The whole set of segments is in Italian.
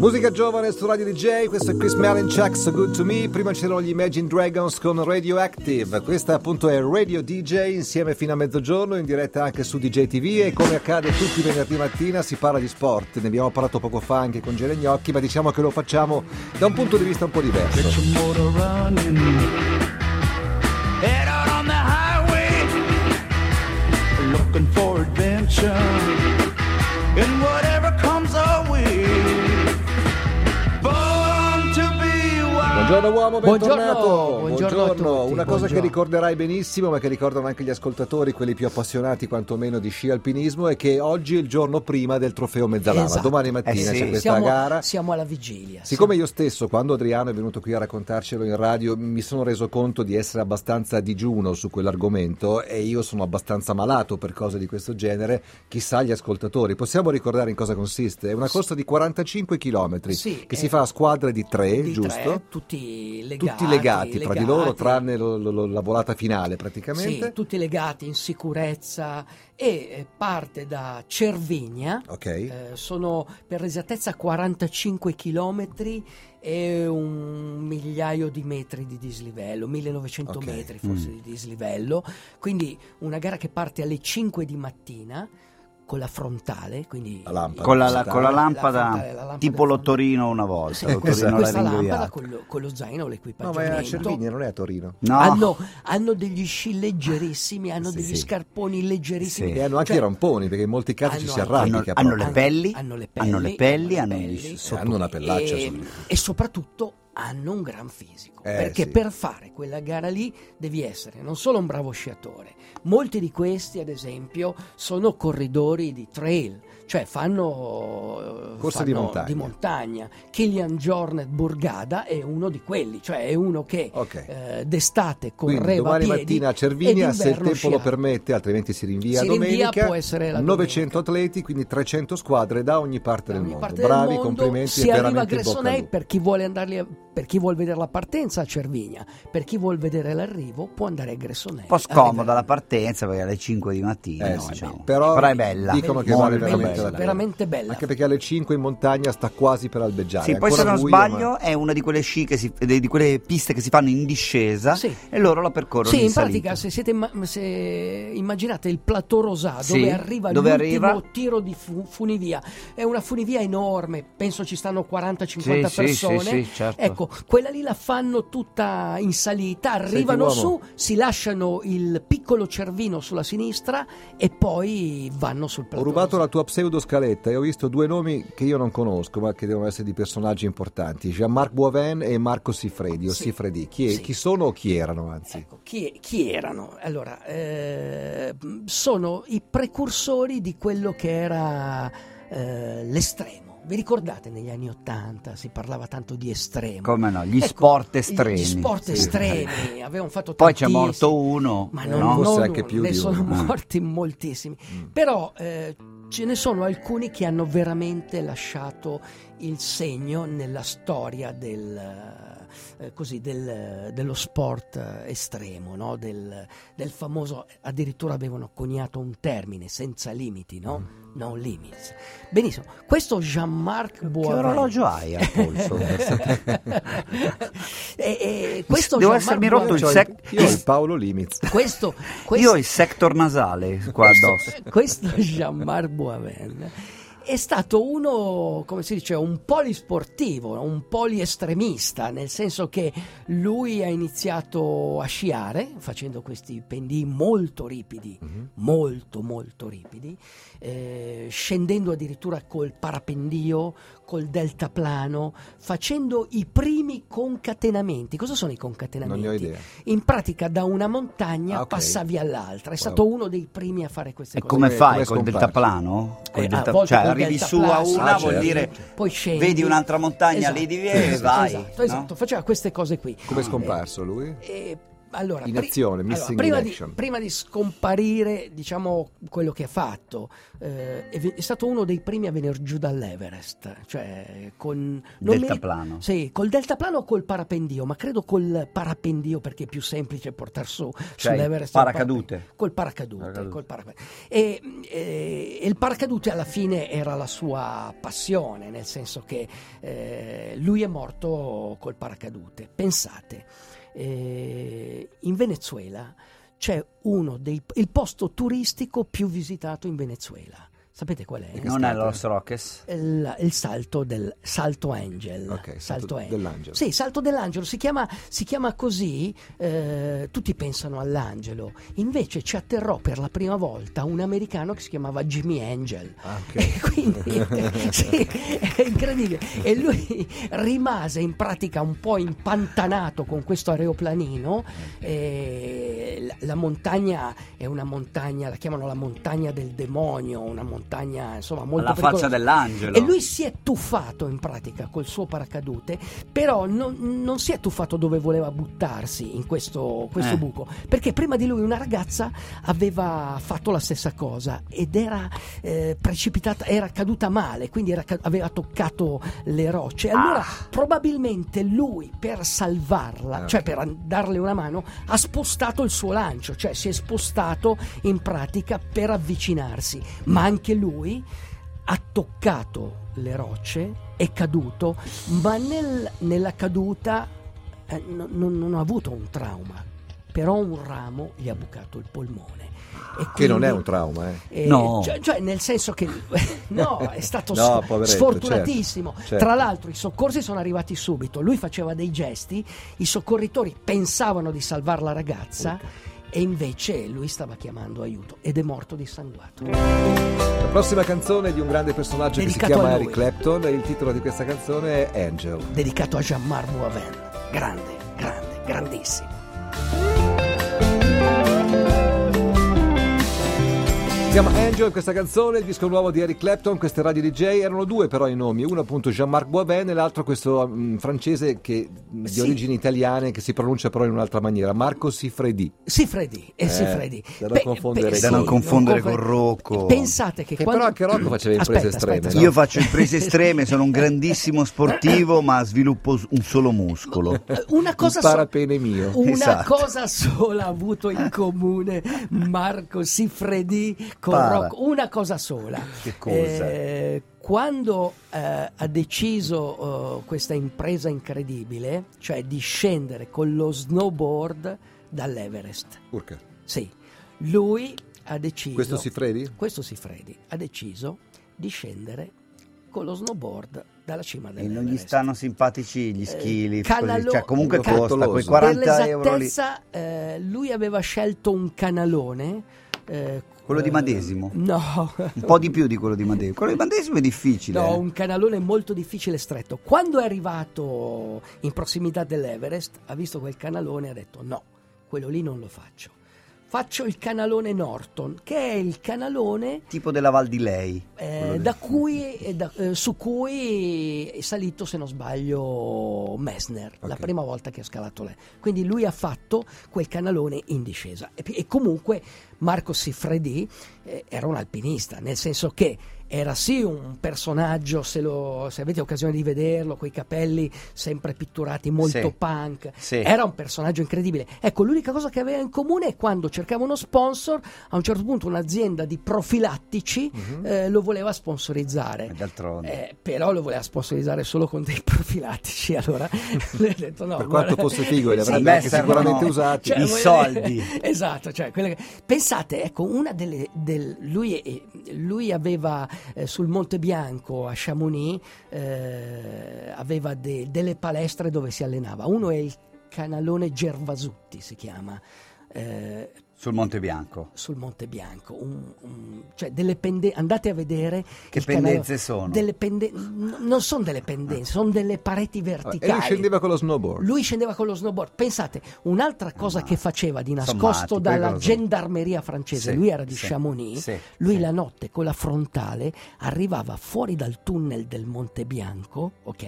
Musica giovane su Radio DJ, questo è Chris Malinchak, So Good To Me, prima c'erano gli Imagine Dragons con Radioactive, questa appunto è Radio DJ insieme fino a mezzogiorno, in diretta anche su DJ TV e come accade tutti i venerdì mattina si parla di sport, ne abbiamo parlato poco fa anche con Gere Gnocchi, ma diciamo che lo facciamo da un punto di vista un po' diverso. Looking for adventure. And whatever Buongiorno uomo, Buongiorno, bentornato. buongiorno a tutti, Una cosa che buongiorno. ricorderai benissimo, ma che ricordano anche gli ascoltatori, quelli più appassionati quantomeno di sci alpinismo, è che oggi è il giorno prima del trofeo Mezzalama. Esatto. Domani mattina Eh sì. c'è questa siamo, gara. siamo alla vigilia. Siccome io stesso, quando Adriano è venuto qui a raccontarcelo in radio, mi sono reso conto di essere abbastanza a digiuno su quell'argomento e io sono abbastanza malato per cose di questo genere, chissà gli ascoltatori. Possiamo ricordare in cosa consiste? È una corsa di 45 km Sì, che eh, si fa a squadre di tre, di giusto? tre, tutti legati, Tutti legati tra di loro, legati. tranne lo- lo- la volata finale praticamente. Sì, tutti legati in sicurezza e eh, parte da Cervigna. Ok. Eh, sono per esattezza 45 chilometri e un migliaio di metri di dislivello, 1900 Ok. metri forse Mm. di dislivello. Quindi una gara che parte alle 5 di mattina con la frontale, quindi La lampada. Con la, la- con la La lampada, frontale, la lampada tipo l'ottorino una volta. Sì, l'ottorino questa, questa lampada con lo, con lo zaino, No, ma è a l'equipaggiamento. Cervinia, non è a Torino. No, Hanno, hanno degli sci leggerissimi, hanno Sì, degli sì. scarponi leggerissimi. Sì. E hanno anche Cioè, i ramponi, perché in molti casi ci si hanno- arrampica. hanno, hanno le pelli, Hanno le hanno le pelli, pelli, hanno hanno le gli pelli. sotto- hanno una pellaccia e, e soprattutto hanno un gran fisico Eh, perché sì. per fare quella gara lì devi essere non solo un bravo sciatore molti di questi ad esempio sono corridori di trail cioè fanno, Corsa di montagna. di montagna Kilian Jornet Burgada è uno di quelli cioè è uno che Ok. eh, d'estate Quindi correva domani a piedi mattina a Cervinia, se il tempo lo sciava. permette, altrimenti si rinvia Si a rinvia, domenica. può essere la 900 atleti, quindi 300 squadre da ogni parte da del ogni mondo. parte del Bravi, mondo. complimenti si e arriva a Gressonei per chi vuole andarli a- per chi vuole vedere la partenza a Cervigna per chi vuole vedere l'arrivo può andare a Gressonei un po' scomoda la partenza perché alle 5 di mattina. Eh no, sì, diciamo. però, è bella. dicono che Molto vale veramente bella. veramente bella Anche perché alle 5 in montagna sta quasi per albeggiare. Sì, poi se non buio, sbaglio ma- è una di quelle sci che si, di di quelle piste che si fanno in discesa Sì. e loro la percorrono sì, in salita. pratica se, siete se immaginate il plateau rosà Sì, dove arriva dove l'ultimo arriva? tiro di fu- funivia, è una funivia enorme, penso ci stanno 40-50 Sì, persone. sì, sì, certo. Ecco, quella lì la fanno tutta in salita, arrivano Senti, su, si lasciano il piccolo cervino sulla sinistra e poi vanno sul Ho plateau. rubato rosà. la tua pseudo scaletta e ho visto due nomi che io non conosco, ma che devono essere di personaggi importanti: Jean-Marc Boivin e Marco Siffredi. O Sì. Siffredi. Chi, è- Sì. chi sono o chi erano, anzi? Ecco, chi, chi erano? Allora, eh, sono i precursori di quello che era eh, l'estremo. Vi ricordate negli anni Ottanta si parlava tanto di estremo? Come no, gli Ecco, sport estremi. Gli sport Sì. estremi, avevano fatto Poi c'è morto uno, Ma no? non, Forse non anche uno, più ne di sono uno. morti moltissimi. Mm. Però eh, ce ne sono alcuni che hanno veramente lasciato il segno nella storia del, eh, così, del- dello sport estremo, no? del, del famoso, addirittura avevano coniato un termine, senza limiti, no? Mm. No limits. Benissimo, questo Jean-Marc Che Boivin. orologio hai al polso? e, e questo Devo essermi rotto il sec- Io il Paolo Limitz. questo, Io questo- ho il sector nasale qua addosso. questo Jean-Marc Boivin è stato uno, come si dice, un polisportivo, un poliestremista, nel senso che lui ha iniziato a sciare facendo questi pendii molto ripidi, molto molto ripidi, eh, scendendo addirittura col parapendio, col deltaplano, facendo i primi concatenamenti. Cosa sono i concatenamenti? Non ne ho idea. In pratica da una montagna Ah, ok. passavi all'altra, è Wow. stato uno dei primi a fare queste E cose. come Come- fai come col deltaplano? Col Eh, delta- cioè arrivi su a una Ah, vuol certo. dire poi scendi. vedi un'altra montagna Esatto, lì di via e vai. Esatto, no? esatto, faceva queste cose qui. Come è scomparso lui? E allora, In pri- azione, allora, missing prima, in di, action. prima di scomparire, diciamo, quello che ha fatto, eh, è, è stato uno dei primi a venire giù dall'Everest, cioè con... non mi- Deltaplano. Sì, col deltaplano o col parapendio, ma credo col parapendio perché è più semplice portare su Cioè, sull'Everest. paracadute. parapendio. Col paracadute. Paracadute. col paracadute. E, e- e il paracadute alla fine era la sua passione, nel senso che eh, lui è morto col paracadute. Pensate, eh, in Venezuela c'è uno dei il posto turistico più visitato in Venezuela. Sapete qual è? Non è Los Roques. il, il salto del Salto Angel. Ok, salto Angel. dell'angelo. Sì, Salto dell'Angelo si chiama, si chiama così, eh, tutti pensano all'angelo. Invece ci atterrò per la prima volta un americano che si chiamava Jimmy Angel. Ah, ok. E quindi sì, è incredibile. E lui rimase in pratica un po' impantanato con questo aeroplanino. e la, la montagna è una montagna, la chiamano la montagna del demonio, una montagna insomma molto Alla faccia dell'angelo. E lui si è tuffato in pratica col suo paracadute, però non, non si è tuffato dove voleva buttarsi in questo, questo Eh. buco, perché prima di lui una ragazza aveva fatto la stessa cosa ed era eh, precipitata, era caduta male, quindi era aveva toccato le rocce. Allora probabilmente lui per salvarla, Ah, cioè ok. per darle una mano, ha spostato il suo lancio, cioè si è spostato in pratica per avvicinarsi, ma anche lui ha toccato le rocce, è caduto, ma nel- nella caduta eh, no- non- non ha avuto un trauma, però un ramo gli ha bucato il polmone. E Che non è quindi- un trauma, eh. eh, No. Cioè, cioè, nel senso che no, è stato No, poveretto, sfortunatissimo. certo, certo. Tra l'altro, i soccorsi sono arrivati subito. Lui faceva dei gesti, i soccorritori pensavano di salvare la ragazza. E invece lui stava chiamando aiuto ed è morto dissanguato. La prossima canzone è di un grande personaggio che Dedicato si chiama Eric. Clapton e il titolo di questa canzone è Angel. Dedicato a Jean-Marc Boivin. Grande, grande, grandissimo. Si chiama Angel questa canzone, il disco nuovo di Eric Clapton, queste radio DJ, erano due però i nomi, uno appunto Jean-Marc Boivin e l'altro questo mm, francese che, di Sì. origini italiane che si pronuncia però in un'altra maniera, Marco Sifredi. Sifredi, e Eh, Sifredi. da non confondere Da non confondere confon- con Rocco. Pensate che, Che quando... però anche Rocco faceva imprese Aspetta, estreme, aspetta, no? Io faccio imprese estreme, sono un grandissimo sportivo, ma sviluppo un solo muscolo. Eh, Una cosa Il so- parapene mio. Una Esatto. cosa sola ha avuto in comune Marco Sifredi con. Rocco, una cosa sola. Che cosa? Eh, quando eh, ha deciso eh, questa impresa incredibile, cioè di scendere con lo snowboard dall'Everest. Urca. Sì, lui ha deciso Questo Sifredi? questo Sifredi ha deciso di scendere con lo snowboard dalla cima E dell'Everest. non gli stanno simpatici gli schili, canalo- così, cioè comunque costa quei frettoloso. 40 per euro lì. l'esattezza, eh, lui aveva scelto un canalone. Eh, Quello di eh, Madesimo? No. Un po' di più di quello di Madesimo. Quello di Madesimo è difficile. No, un canalone molto difficile e stretto. Quando è arrivato in prossimità dell'Everest, ha visto quel canalone e ha detto no, quello lì non lo faccio. Faccio il canalone Norton, che è il canalone Tipo della Val di Lei. eh, da cui, eh, da- eh, su cui è salito, se non sbaglio, Messner, la Ok. prima volta che ha scalato lei. Quindi lui ha fatto quel canalone in discesa. E, e comunque Marco Siffredi eh, era un alpinista, nel senso che era sì un personaggio, se, lo- se avete occasione di vederlo, coi capelli sempre pitturati, molto Sì. punk, Sì. era un personaggio incredibile. Ecco, l'unica cosa che aveva in comune è quando cercava uno sponsor, a un certo punto un'azienda di profilattici Mhm. eh, lo voleva sponsorizzare. E d'altronde. Eh, però lo voleva sponsorizzare solo con dei profilattici. Allora lui ha detto no. Per guarda- quanto fosse figo, li Sì, avrebbe servono sicuramente usati. cioè, I soldi. esatto, cioè, che- pensate, ecco, una delle... del- lui, eh, lui aveva eh, sul Monte Bianco a Chamonix, eh, aveva de- delle palestre dove si allenava. Uno è il canalone Gervasutti, si chiama. eh, Sul Monte Bianco. sul Monte Bianco, un- un- cioè delle pende- andate a vedere Che il canale- pendenze sono? Delle pende- n- non sono delle pendenze, sono delle pareti E verticali. lui scendeva con lo snowboard. Lui scendeva con lo snowboard. Pensate, un'altra cosa che faceva di nascosto matti, dalla gendarmeria francese, Sì, lui era di sì, Chamonix, sì, lui sì. la notte con la frontale arrivava fuori dal tunnel del Monte Bianco, ok?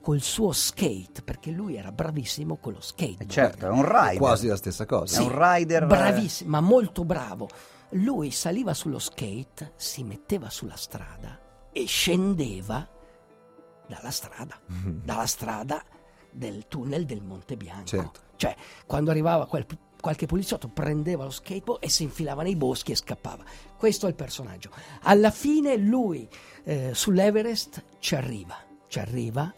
Col suo skate, perché lui era bravissimo con lo skate. Eh, Certo, è un rider. Quasi la stessa cosa. È un rider. eh, Bravissimo, ma molto bravo. Lui saliva sullo skate, si metteva sulla strada e scendeva dalla strada, dalla strada del tunnel del Monte Bianco. Certo. Cioè, quando arrivava quel- qualche poliziotto prendeva lo skateboard e si infilava nei boschi e scappava. Questo è il personaggio. Alla fine lui eh, sull'Everest ci arriva, ci arriva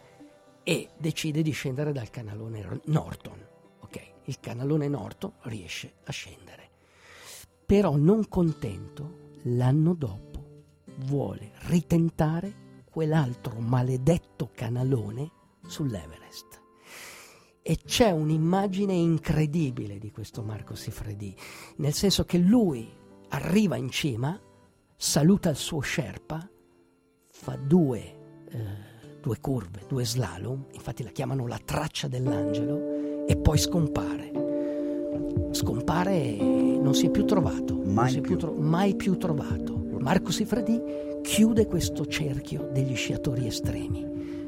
e decide di scendere dal canalone Norton. Ok, il canalone Norton riesce a scendere. Però non contento, l'anno dopo vuole ritentare quell'altro maledetto canalone sull'Everest. E c'è un'immagine incredibile di questo Marco Sifredi, nel senso che lui arriva in cima, saluta il suo Sherpa, fa due, eh, due curve, due slalom, infatti la chiamano la traccia dell'angelo, e poi scompare. Scompare e non si è più trovato, Mai è più. tro- mai più trovato. Marco Sifredi chiude questo cerchio degli sciatori estremi.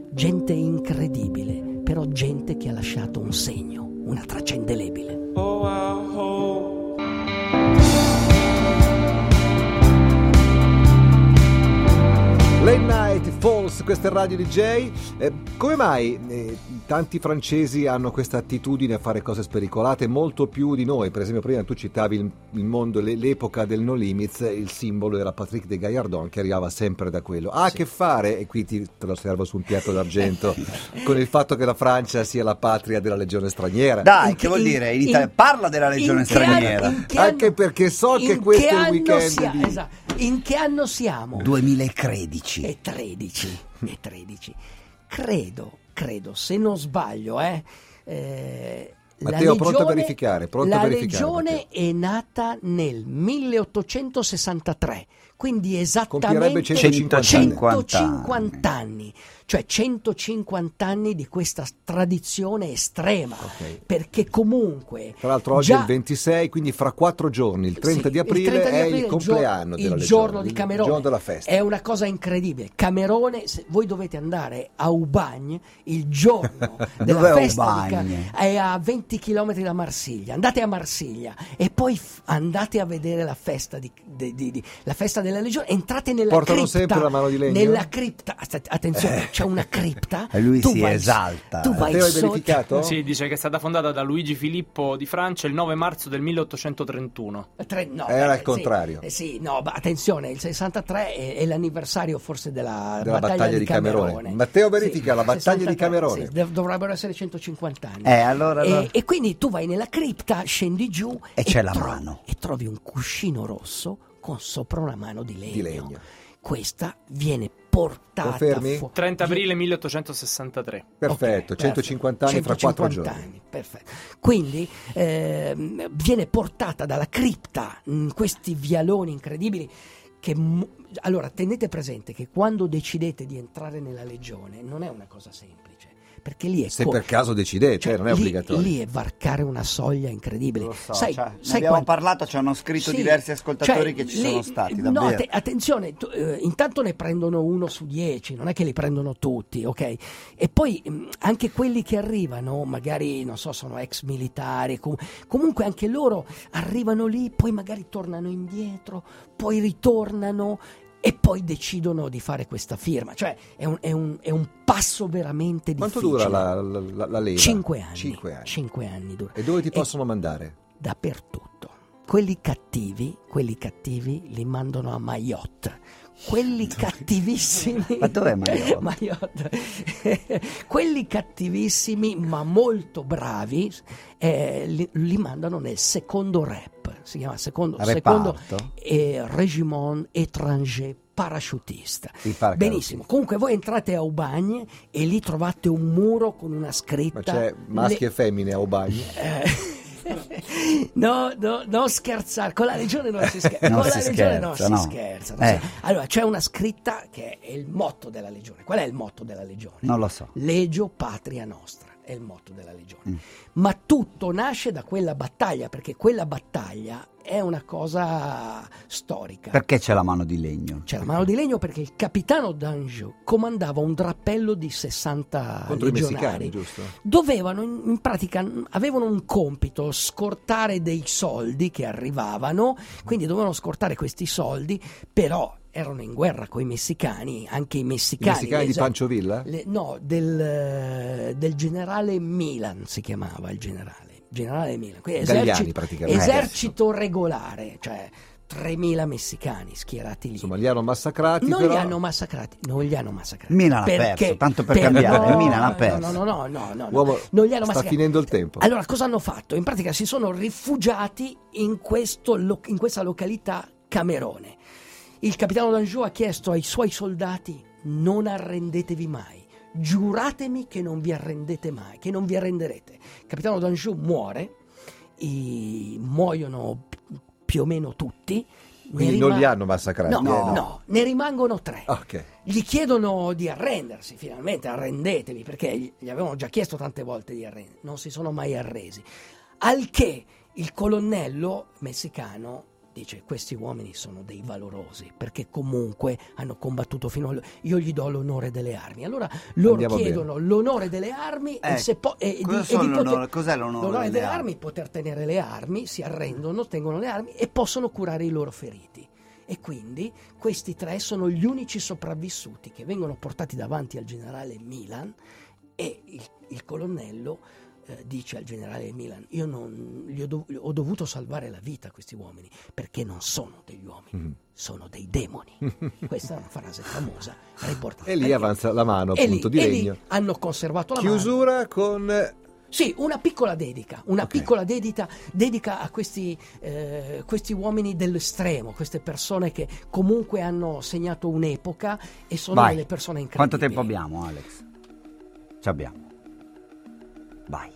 Gente incredibile, però gente che ha lasciato un segno, una traccia indelebile. È Radio DJ. Eh, come mai eh, tanti francesi hanno questa attitudine a fare cose spericolate molto più di noi? Per esempio, prima tu citavi il, il mondo, le- l'epoca del No Limits, il simbolo era Patrick de Gaillardon che arrivava sempre da quello. Ha a che fare, e qui ti, te lo servo su un piatto d'argento, con il fatto che la Francia sia la patria della legione straniera. Dai, In che vuol dire? In Italia- in- parla della legione anno- straniera. che Anche anno- perché so che questo è il anno weekend sia- di- esatto. In che anno siamo? 2013. e 13 e 13 credo credo se non sbaglio eh, eh, Matteo, pronto a legione- verificare, pronto la a verificare, legione Matteo. è nata nel 1863 quindi esattamente 150 anni. 150 anni cioè 150 anni di questa tradizione estrema. Ok. perché comunque Tra l'altro oggi già- è il 26, quindi fra quattro giorni, il 30 sì, di aprile, 30 di è aprile il è compleanno gio- della il giorno di il Camerone. giorno della festa. è una cosa incredibile. Camerone se voi dovete andare a Ubagne il giorno della festa di Ubagne? Ca- è a 20 km da Marsiglia. Andate a Marsiglia e poi f- andate a vedere la festa di, di- di- la festa della legione. Entrate nella Portano cripta. sempre la mano di legno? nella cripta. Att- attenzione c'è una cripta E lui tu si vai- esalta. tu vai Matteo, hai sotto- verificato? Sì, dice che è stata fondata da Luigi Filippo di Francia il 9 marzo del 1831. Tre- no, Era beh, il contrario. Sì, eh, sì, no, ma attenzione, il 63 è, è l'anniversario forse della, Della battaglia di Camerone. Matteo verifica la battaglia di Camerone. sì, dov- dovrebbero essere 150 anni. Eh, allora- E, allora- e quindi tu vai nella cripta, scendi giù E c'è la tro- mano. E trovi un cuscino rosso con sopra una mano di legno. Di legno. Questa viene portata Confermi? fu- 30 aprile 1863. Perfetto, Ok, 150 anni fra quattro 150 giorni. anni, perfetto. Quindi ehm, viene portata dalla cripta in questi vialoni incredibili che allora tenete presente che quando decidete di entrare nella legione non è una cosa semplice, perché lì è Se co- per caso decide, cioè, non è lì- obbligatorio. Lì è varcare una soglia incredibile. Lo so, sai, cioè, ne sai abbiamo quanto- parlato, ci hanno scritto Sì, diversi ascoltatori cioè, che ci lì- sono stati, No, davvero. atte- attenzione, tu- eh, intanto ne prendono uno su dieci, non è che li prendono tutti, ok? E poi mh, anche quelli che arrivano, magari, non so, sono ex militari, com- comunque anche loro arrivano lì, poi magari tornano indietro, poi ritornano e poi decidono di fare questa firma. Cioè è un, è un- è un passo veramente Quanto difficile. dura la, la, la- leva? Cinque anni. Cinque anni. Cinque anni dura. E dove ti E- possono mandare? dappertutto. Quelli cattivi, quelli cattivi li mandano a Mayotte. Quelli cattivissimi. Ma dov'è Mayotte? Mayotte. Quelli cattivissimi ma molto bravi eh, li, li mandano nel secondo rep. Si chiama secondo, secondo eh, Régiment étranger parachutista. Benissimo. Comunque voi entrate a Ubagne e lì trovate un muro con una scritta. Ma c'è maschi Le- e femmine a Obagni? eh, no, no, non scherzare, con la legione non si scherza. Non con si la legione non scherza, no. si scherza. non Eh. si- Allora, c'è una scritta che è il motto della legione. Qual è il motto della legione? Non lo so. Legio patria nostra. È il motto della legione. Mm. Ma tutto nasce da quella battaglia, perché quella battaglia è una cosa storica. Perché c'è la mano di legno? C'è la mano di legno perché il capitano d'Anjou comandava un drappello di 60 Contro i messicani, legionari. giusto? Dovevano in, in pratica avevano un compito scortare dei soldi che arrivavano, quindi dovevano scortare questi soldi, però erano in guerra con i messicani, anche i I messicani. messicani di l'eser- Pancio Villa? le- no, del, del generale Milan si chiamava il generale. Generale Milan. Quindi Italiani, esercito, praticamente. esercito regolare, cioè 3.000 messicani schierati lì. Insomma, li hanno massacrati, non però... li hanno massacrati, non li hanno massacrati. Milan ha Perché? perso, tanto per cambiare, no, Milan ha perso. No, no, no, no, no, Uomo, no. non li hanno sta massacrati. finendo il tempo. Allora, cosa hanno fatto? In pratica si sono rifugiati in, questo in questa località Camerone. Il capitano d'Anjou ha chiesto ai suoi soldati: non arrendetevi mai. Giuratemi che non vi arrendete mai, che non vi arrenderete. Capitano d'Anjou muore, muoiono pi- più o meno tutti. Quindi non rima- li hanno massacrati? No, eh, no, no. ne rimangono tre. Ok. Gli chiedono di arrendersi, finalmente arrendetevi, perché gli gli avevano già chiesto tante volte di arrendersi, non si sono mai arresi. Al che il colonnello messicano dice questi uomini sono dei valorosi perché comunque hanno combattuto fino a... Io gli do l'onore delle armi. Allora loro Andiamo chiedono l'onore delle armi e, Ecco, se po- e- e cosa di, e sono di poter- l'onore- cos'è l'onore delle delle armi? armi? Poter tenere le armi, si arrendono, tengono le armi e possono curare i loro feriti. E quindi questi tre sono gli unici sopravvissuti che vengono portati davanti al generale Milan e il, il colonnello eh, dice al generale Milan io non, gli ho, dov- ho dovuto salvare la vita a questi uomini perché non sono degli uomini, Mhm. sono dei demoni. Questa è una frase famosa riportata. E lì Perché- avanza la mano, e appunto, lì- di e lì legno. hanno conservato la mano. Chiusura con... Sì, una piccola dedica, una Ok. piccola dedica, dedica a questi, eh, questi uomini dell'estremo, queste persone che comunque hanno segnato un'epoca e sono Vai. delle persone incredibili. Quanto tempo abbiamo, Alex? Ci abbiamo. Vai.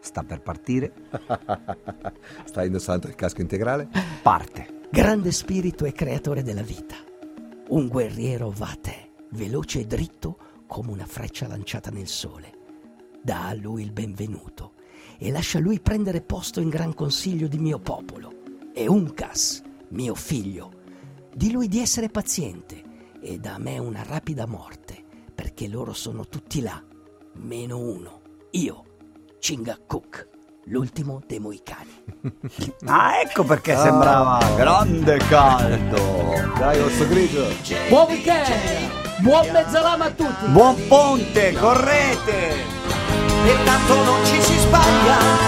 Sta per partire. Stai indossando il casco integrale? Parte. Grande spirito e creatore della vita, un guerriero va a te, veloce e dritto come una freccia lanciata nel sole. Dà a lui il benvenuto e lascia lui prendere posto in gran consiglio di mio popolo. E Uncas, mio figlio, di lui di essere paziente e da me una rapida morte, perché loro sono tutti là, meno uno, io, Chingakuk, l'ultimo dei Moicani. Ah, ecco perché sembrava grande caldo. Dai, orso grigio! Buon weekend! Buon mezzalama a tutti! Buon ponte, correte! e tanto non ci si sbaglia